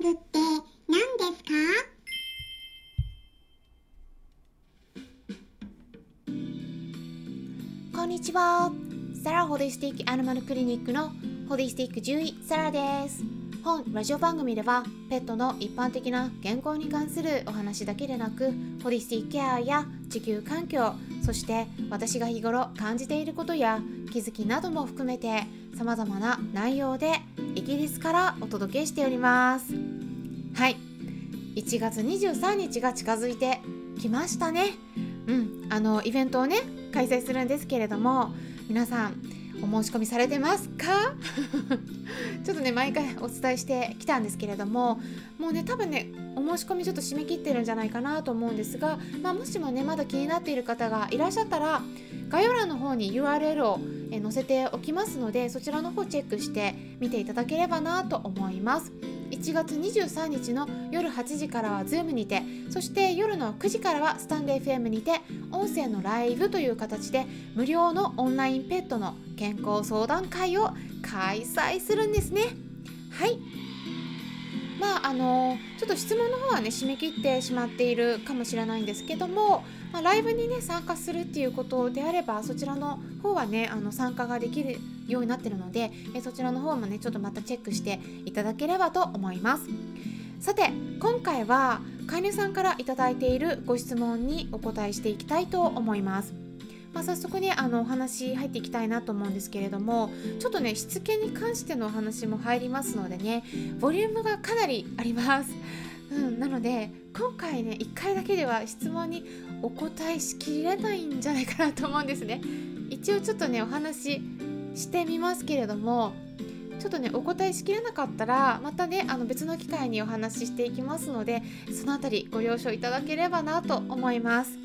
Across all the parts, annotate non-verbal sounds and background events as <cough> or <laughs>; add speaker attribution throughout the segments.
Speaker 1: ングって何ですか
Speaker 2: こんにちはサラホリスティックアニマルクリニックのホリスティック獣医サラです。本ラジオ番組ではペットの一般的な健康に関するお話だけでなくホリスティックケアや地球環境そして私が日頃感じていることや気づきなども含めて様々な内容でイギリスからお届けしております。はい。1月23日が近づいてきましたね。うん。あのイベントをね開催するんですけれども皆さんお申し込みされてますか？<laughs> ちょっとね毎回お伝えしてきたんですけれどももうね多分ねお申し込みちょっと締め切ってるんじゃないかなと思うんですが、まあ、もしもねまだ気になっている方がいらっしゃったら概要欄の方に URL を載せておきますのでそちらの方チェックして見ていただければなと思います。1月23日の夜8時からは Zoom にてそして夜の9時からはスタンデー FM にて音声のライブという形で無料のオンラインペットの健康相談会を開催するんですね。はい。まああのちょっと質問の方はね締め切ってしまっているかもしれないんですけども、まあ、ライブにね参加するっていうことであればそちらの方はねあの参加ができるようになってるのでえそちらの方もねちょっとまたチェックしていただければと思いますさて今回は飼い主さんから頂いているご質問にお答えしていきたいと思いますまあ、早速ねあのお話入っていきたいなと思うんですけれどもちょっとねしつけに関してのお話も入りますのでねボリュームがかなりあります。うん、なので今回ね1回だけでは質問にお答えしきれないんじゃないかなと思うんですね。一応ちょっとねお話してみますけれどもちょっとねお答えしきれなかったらまたねあの別の機会にお話ししていきますのでその辺りご了承いただければなと思います。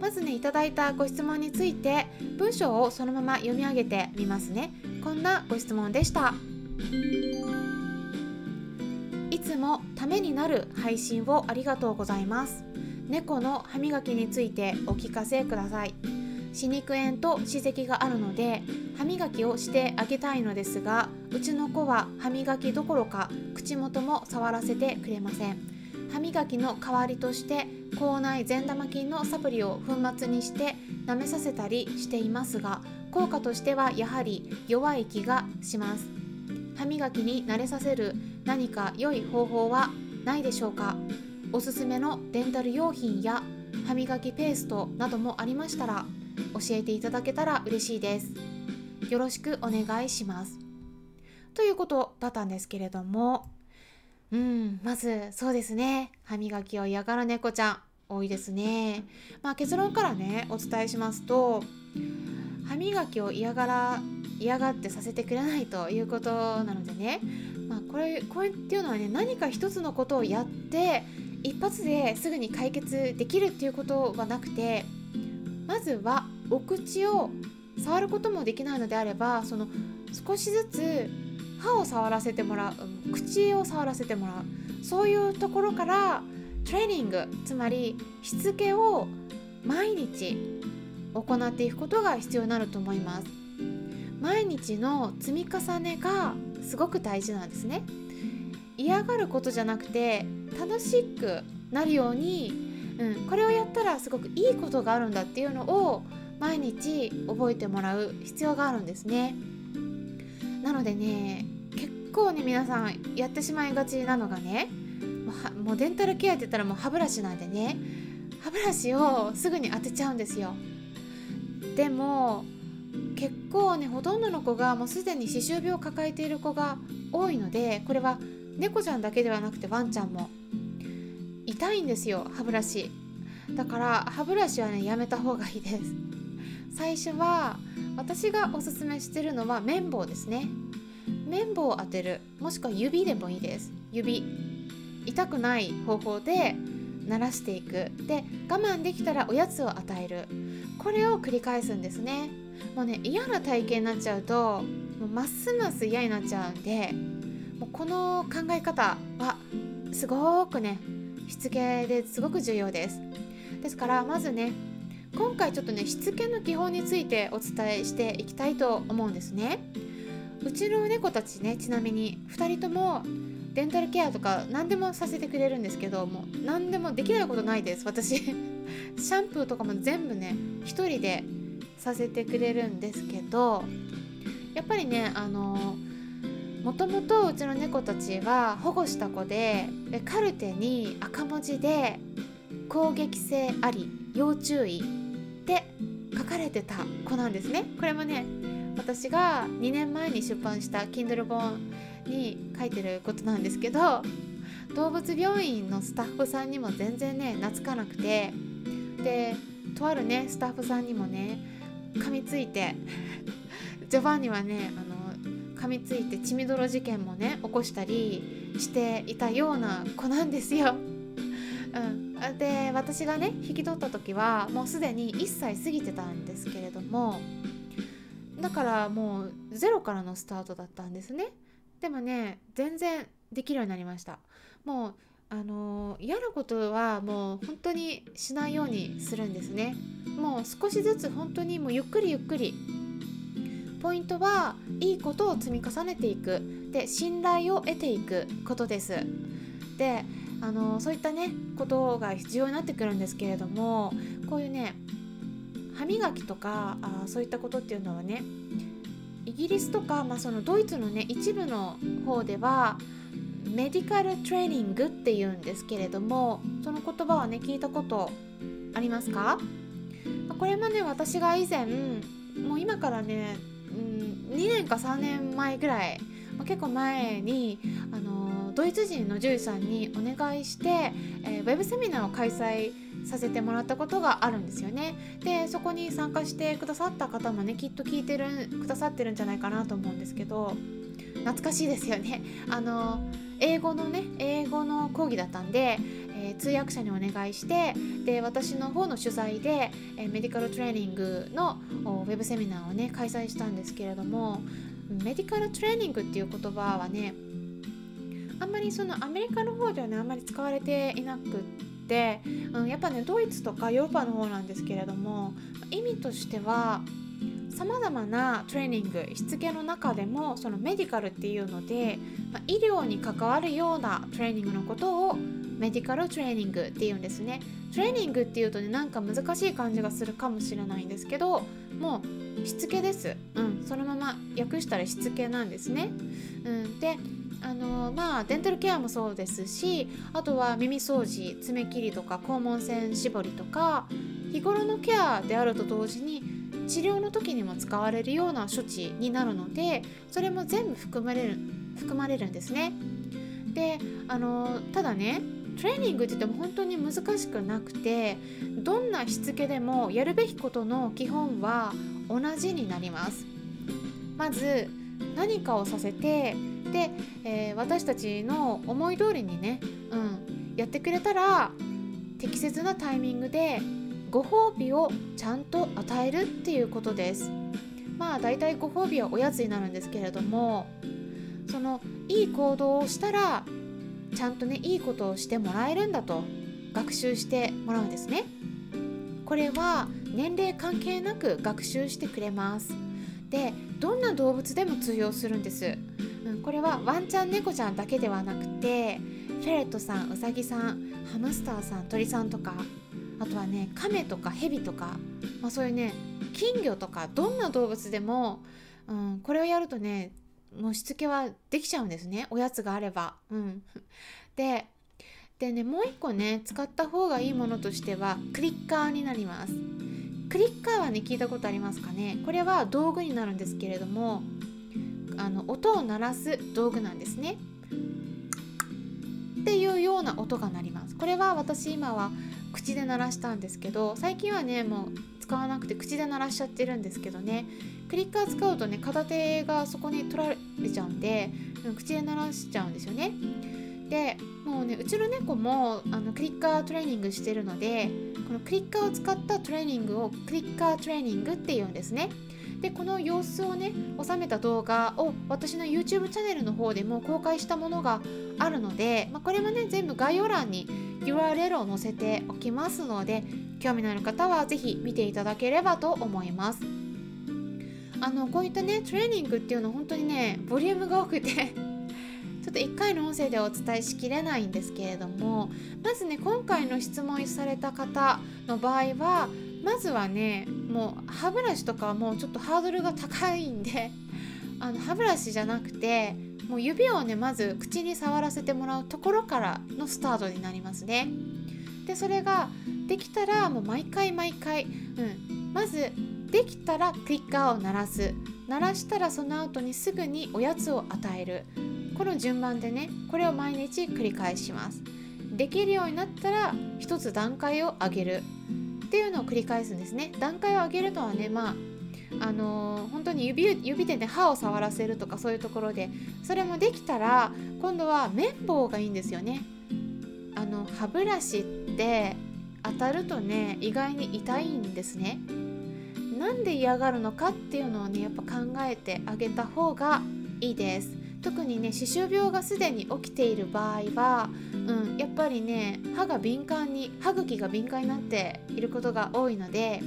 Speaker 2: まずねいただいたご質問について文章をそのまま読み上げてみますね。こんなご質問でした。いつもためになる配信をありがとうございます。猫の歯磨きについてお聞かせください。歯肉炎と歯石があるので歯磨きをしてあげたいのですがうちの子は歯磨きどころか口元も触らせてくれません。歯磨きの代わりとして口内善玉菌のサプリを粉末にして舐めさせたりしていますが効果としてはやはり弱い気がします。歯磨きに慣れさせる何か良い方法はないでしょうか？おすすめのデンタル用品や歯磨きペーストなどもありましたら教えていただけたら嬉しいです。よろしくお願いします。ということだったんですけれどもうん、まずそうですね。歯磨きを嫌がる猫ちゃん多いですね。まあ、結論からねお伝えしますと歯磨きを嫌がら嫌がってさせてくれないということなのでね、まあ、これこれっていうのはね何か一つのことをやって一発ですぐに解決できるっていうことはなくてまずはお口を触ることもできないのであればその少しずつ歯を触らせてもらう口を触らせてもらう。そういうところからトレーニングつまりしつけを毎日行っていくことが必要になると思います。毎日の積み重ねがすごく大事なんですね。嫌がることじゃなくて楽しくなるように、うん、これをやったらすごくいいことがあるんだっていうのを毎日覚えてもらう必要があるんですね。なのでね結構ね皆さんやってしまいがちなのがねもうデンタルケアって言ったらもう歯ブラシなんでね歯ブラシをすぐに当てちゃうんですよ。でも結構ねほとんどの子がもうすでに歯周病を抱えている子が多いのでこれは猫ちゃんだけではなくてワンちゃんも痛いんですよ歯ブラシ。だから歯ブラシはねやめた方がいいです。最初は私がおすすめしてるのは綿棒ですね。綿棒を当てる。もしくは指でもいいです。指。痛くない方法で鳴らしていく。で我慢できたらおやつを与える。これを繰り返すんですね。もうね嫌な体験になっちゃうともうますます嫌になっちゃうんでもうこの考え方はすごくねしつけですごく重要です。ですからまずね今回ちょっとねしつけの基本についてお伝えしていきたいと思うんですね。うちの猫たちねちなみに2人ともデンタルケアとか何でもさせてくれるんですけども何でもできないことないです。私 <laughs> シャンプーとかも全部ね一人でさせてくれるんですけどやっぱりねあのもともとうちの猫たちは保護した子でカルテに赤文字で「攻撃性あり要注意」って書かれてた子なんですねこれもね私が2年前に出版した Kindle 本に書いてることなんですけど動物病院のスタッフさんにも全然ね懐かなくてでとあるねスタッフさんにもね噛みついてジョバンニはねあの噛みついて血みどろ事件もね起こしたりしていたような子なんですよ。うん、で私がね引き取った時はもうすでに1歳過ぎてたんですけれどもだからもうゼロからのスタートだったんですね。でもね全然できるようになりました。もうあの嫌なことはもう本当にしないようにするんですね。もう少しずつ本当にもうゆっくりゆっくりポイントはいいことを積み重ねていく。で信頼を得ていくことです。であのそういったねことが必要になってくるんですけれどもこういうね歯磨きとかあそういったことっていうのはねイギリスとか、まあ、そのドイツのね一部の方ではメディカルトレーニングっていうんですけれどもその言葉はね聞いたことありますか？これもね私が以前もう今からね、うん、2年か3年前ぐらい、まあ、結構前にあのドイツ人の獣医さんにお願いして、えー、ウェブセミナーを開催させてもらったことがあるんですよね。でそこに参加してくださった方もねきっと聞いてるくださってるんじゃないかなと思うんですけど懐かしいですよね。<laughs> あの英語のね英語の講義だったんで、えー、通訳者にお願いしてで私の方の取材で、えー、メディカルトレーニングのウェブセミナーをね開催したんですけれどもメディカルトレーニングっていう言葉はねあんまりそのアメリカの方ではねあんまり使われていなくって、うん、やっぱねドイツとかヨーロッパの方なんですけれども意味としてはさまざまなトレーニングしつけの中でもそのメディカルっていうので、まあ、医療に関わるようなトレーニングのことをメディカルトレーニングっていうんですね。トレーニングっていうとねなんか難しい感じがするかもしれないんですけどもうしつけです。うんそのまま訳したらしつけなんですね。うんであのまあデンタルケアもそうですしあとは耳掃除爪切りとか肛門腺絞りとか日頃のケアであると同時に治療の時にも使われるような処置になるのでそれも全部含まれる含まれるんですね。であのただねトレーニングって言っても本当に難しくなくてどんなしつけでもやるべきことの基本は同じになります。まず何かをさせて、えー、私たちの思い通りにね、うん、やってくれたら適切なタイミングでご褒美をちゃんと与えるっていうことです。まあ大体ご褒美はおやつになるんですけれどもそのいい行動をしたらちゃんとねいいことをしてもらえるんだと学習してもらうんですね。これは年齢関係なく学習してくれます。でどんな動物でも通用するんです、うん、これはワンちゃん猫ちゃんだけではなくてフェレットさんウサギさんハムスターさん鳥さんとかあとはね亀とかヘビとか、まあ、そういうね金魚とかどんな動物でも、うん、これをやるとねもうしつけはできちゃうんですねおやつがあれば。うん、ででねもう一個ね使った方がいいものとしてはクリッカーになります。クリッカーはね聞いたことありますかね？これは道具になるんですけれどもあの音を鳴らす道具なんですね。っていうような音が鳴ります。これは私今は口で鳴らしたんですけど最近はねもう使わなくて口で鳴らしちゃってるんですけどねクリッカー使うとね片手がそこに取られちゃうんで口で鳴らしちゃうんですよねでもうねうちの猫もあのクリッカートレーニングしてるのでこのクリッカーを使ったトレーニングをクリッカートレーニングっていうんですねでこの様子をね収めた動画を私の YouTube チャンネルの方でも公開したものがあるので、まあ、これもね全部概要欄に URL を載せておきますので興味のある方は是非見ていただければと思います。あのこういったねトレーニングっていうのは本当にねボリュームが多くて <laughs> ちょっと1回の音声ではお伝えしきれないんですけれどもまずね今回の質問された方の場合はまずはねもう歯ブラシとかはもうちょっとハードルが高いんで <laughs> あの歯ブラシじゃなくてもう指をねまず口に触らせてもらうところからのスタートになりますね。でそれができたらもう毎回毎回、うん、まずできたらクリッカーを鳴らす。鳴らしたらその後にすぐにおやつを与える。この順番でねこれを毎日繰り返します。できるようになったら一つ段階を上げる。っていうのを繰り返すんですね。段階を上げるのはねまああのー、本当に指指でね歯を触らせるとかそういうところでそれもできたら今度は綿棒がいいんですよね。あの歯ブラシって当たるとね意外に痛いんですね。なんで嫌がるのかっていうのをねやっぱ考えてあげた方がいいです特にね歯周病がすでに起きている場合は、うん、やっぱりね歯が敏感に歯茎が敏感になっていることが多いので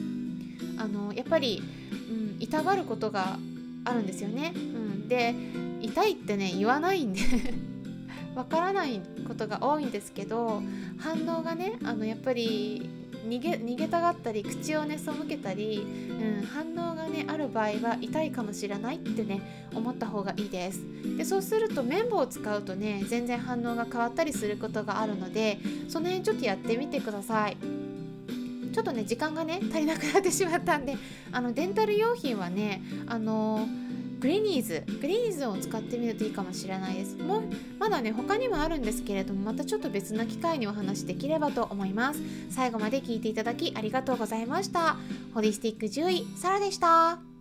Speaker 2: あのやっぱり、うん、痛がることがあるんですよね。うん、で痛いってね言わないんで <laughs> わからないことが多いんですけど反応がねあのやっぱり逃げ逃げたがったり口をね背けたり、うん、反応がねある場合は痛いかもしれないってね思った方がいいです。でそうすると綿棒を使うとね全然反応が変わったりすることがあるのでその辺ちょっとやってみてください。ちょっとね時間がね足りなくなってしまったんであのデンタル用品はねあのーグリニーズグリニーズを使ってみるといいかもしれないです。もまだね他にもあるんですけれどもまたちょっと別な機会にお話できればと思います。最後まで聞いていただきありがとうございました。ホリスティック獣医サラでした。